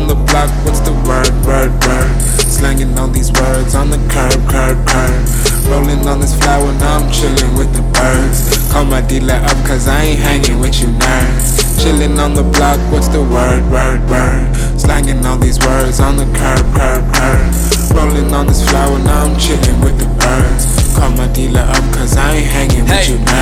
block, what's the word, word, word? Slanging all these words on the curb, curb, curb. Rolling on this flower, now I'm chilling with the birds. Call my dealer up, cause I ain't hanging with you nerds. Chilling on the block, what's the word, word, word? Slanging all these words on the curb, curb, curb. Rolling on this flower, now I'm chilling with the birds. Call my dealer up, cause I ain't hanging with you nerds.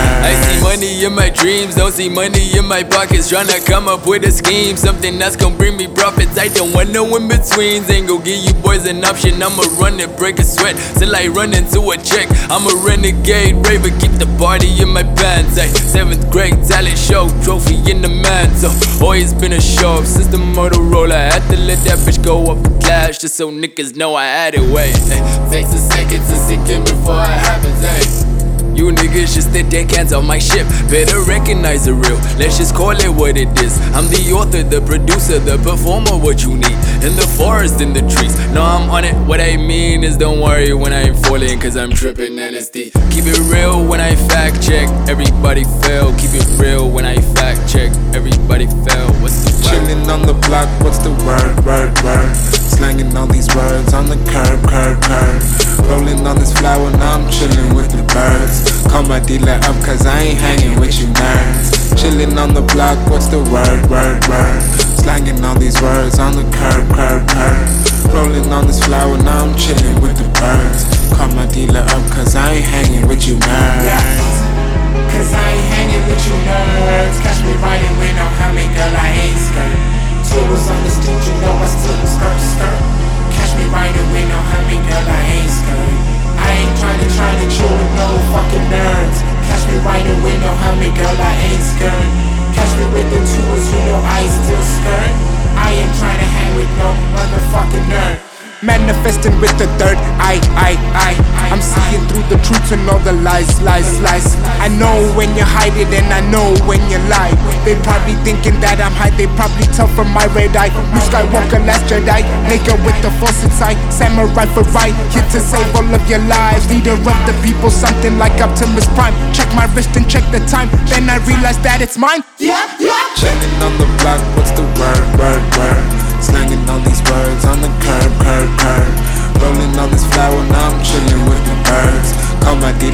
Money in my dreams, don't see money in my pockets. Tryna come up with a scheme, something that's gonna bring me profits. I don't want no in betweens, ain't gon' give you boys an option. I'ma run it, break a sweat till I run into a check. I'm a renegade raver, keep the party in my pants. Ay, seventh grade talent show, trophy in the mantle. Always been a show since the Motorola. Had to let that bitch go up the clash just so niggas know I had it. Wait, ay, You niggas just sit there, hands on my ship. Better recognize the real. Let's just call it what it is. I'm the author, the producer, the performer, what you need. In the forest, in the trees. No, I'm on it. What I mean is, don't worry when I ain't falling, cause I'm tripping LSD. Keep it real when I fact check. Everybody fail. Keep it real when I fact check. Everybody fail. What's the word? Chilling on the block, what's the word, word, word? Dealer up, cause I ain't hanging with you nerds. Chilling on the block, what's the word, word, word? Slanging all these words on the curb, curb, curb. Rolling on this flower, now I'm chilling with the birds. Call my dealer up, cause I ain't hanging with you nerds. Cause I ain't hanging with you nerds. Catch me riding with no helmet, girl, I ain't I still skirt. I ain't tryna hang with no motherfucking nerd. Manifesting with the third eye, eye, eye. I'm seeing through the truth and all the lies, lies, lies. I know when you hide it and I know when you lie. They probably thinking that I'm high, they probably tell from my red eye. Luke Skywalker, last Jedi, nigga with the force inside. Samaurai Farai, here to save all of your lives. Leader of the people, something like Optimus Prime. Check my wrist and check the time, then I realize that it's mine. Yeah, yeah. Chilling on the block, what's the word, word, word?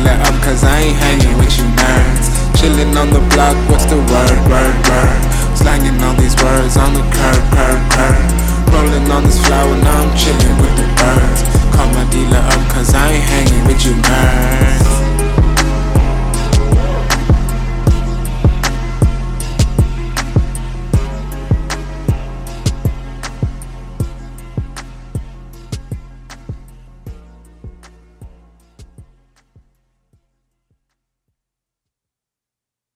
it up cause I ain't hanging with you nerds. Chillin' on the block, what's the word, word, word? Slanging all these words on the curb, curb, curb. Rolling on this flower, now I'm chillin' with the birds. Call my dealer up cause I ain't hanging with you nerds.